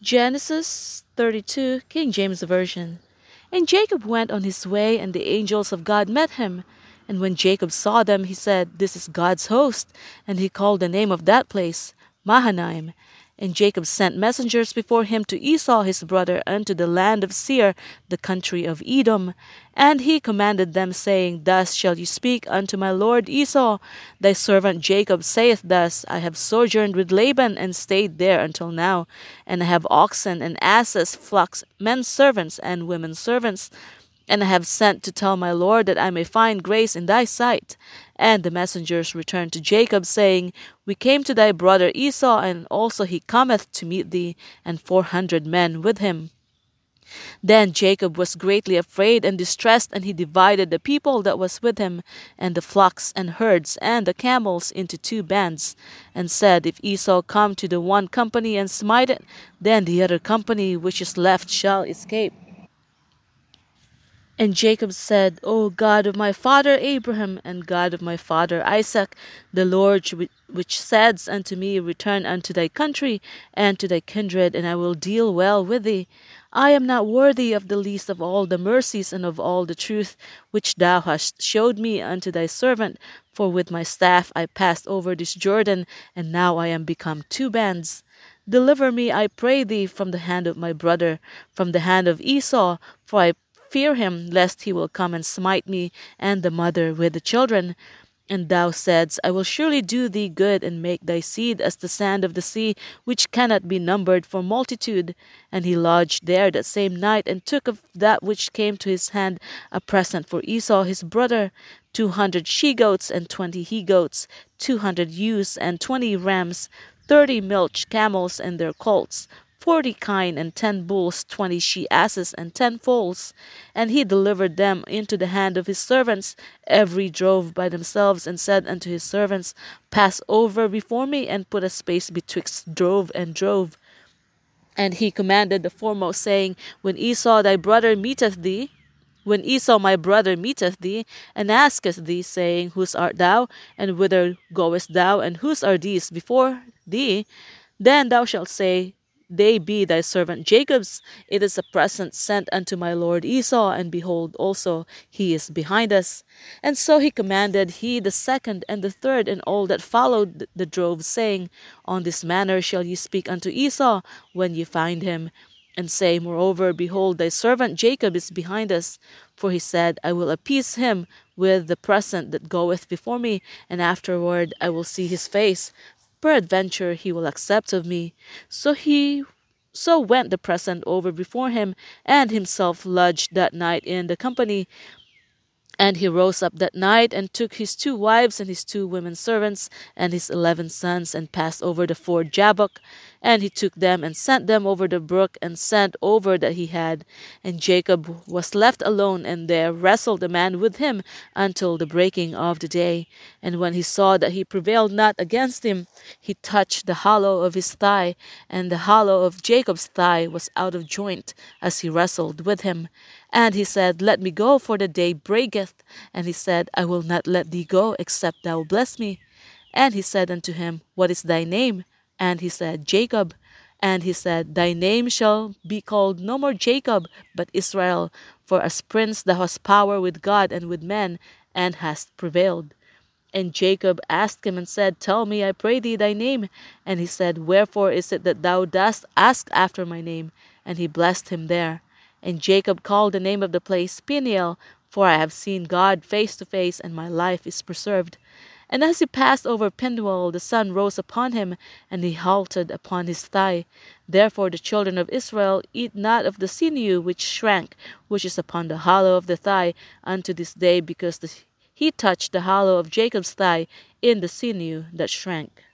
Genesis 32, King James Version. And Jacob went on his way, and the angels of God met him. And when Jacob saw them, he said, This is God's host. And he called the name of that place Mahanaim. And Jacob sent messengers before him to Esau his brother unto the land of Seir, the country of Edom. And he commanded them, saying, Thus shall you speak unto my lord Esau. Thy servant Jacob saith thus, I have sojourned with Laban, and stayed there until now. And I have oxen and asses, flocks, men servants, and women servants. And I have sent to tell my Lord that I may find grace in thy sight. And the messengers returned to Jacob, saying, We came to thy brother Esau, and also he cometh to meet thee, and four hundred men with him. Then Jacob was greatly afraid and distressed, and he divided the people that was with him, and the flocks and herds, and the camels into two bands, and said, If Esau come to the one company and smite it, then the other company which is left shall escape. And Jacob said, O God of my father Abraham, and God of my father Isaac, the Lord which says unto me, Return unto thy country and to thy kindred, and I will deal well with thee. I am not worthy of the least of all the mercies and of all the truth which thou hast showed me unto thy servant, for with my staff I passed over this Jordan, and now I am become two bands. Deliver me, I pray thee, from the hand of my brother, from the hand of Esau, for I fear him, lest he will come and smite me and the mother with the children. And thou saidst, I will surely do thee good, and make thy seed as the sand of the sea, which cannot be numbered for multitude. And he lodged there that same night, and took of that which came to his hand a present for Esau his brother, two hundred she goats, and twenty he goats, two hundred ewes, and twenty rams, thirty milch camels and their colts, forty kine and ten bulls, twenty she asses and ten foals. And he delivered them into the hand of his servants, every drove by themselves, and said unto his servants, Pass over before me, and put a space betwixt drove and drove. And he commanded the foremost, saying, When Esau thy brother meeteth thee, when Esau my brother meeteth thee, and asketh thee, saying, Whose art thou, and whither goest thou, and whose are these before thee? Then thou shalt say, they be thy servant Jacob's. It is a present sent unto my lord Esau, and behold, also he is behind us. And so he commanded he the second and the third and all that followed the drove, saying, On this manner shall ye speak unto Esau when ye find him. And say, Moreover, behold, thy servant Jacob is behind us. For he said, I will appease him with the present that goeth before me, and afterward I will see his face peradventure he will accept of me. So he so went the present over before him, and himself lodged that night in the company. And he rose up that night, and took his two wives and his two women servants, and his eleven sons, and passed over the ford Jabbok. And he took them and sent them over the brook and sent over that he had. And Jacob was left alone, and there wrestled a man with him until the breaking of the day. And when he saw that he prevailed not against him, he touched the hollow of his thigh, and the hollow of Jacob's thigh was out of joint as he wrestled with him. And he said, Let me go, for the day breaketh. And he said, I will not let thee go, except thou bless me. And he said unto him, What is thy name? And he said, Jacob. And he said, Thy name shall be called no more Jacob, but Israel, for as prince thou hast power with God and with men, and hast prevailed. And Jacob asked him and said, Tell me, I pray thee, thy name. And he said, Wherefore is it that thou dost ask after my name? And he blessed him there. And Jacob called the name of the place Peniel, for I have seen God face to face, and my life is preserved. And as he passed over Penuel, the sun rose upon him, and he halted upon his thigh. Therefore the children of Israel eat not of the sinew which shrank, which is upon the hollow of the thigh, unto this day, because the, he touched the hollow of Jacob's thigh in the sinew that shrank.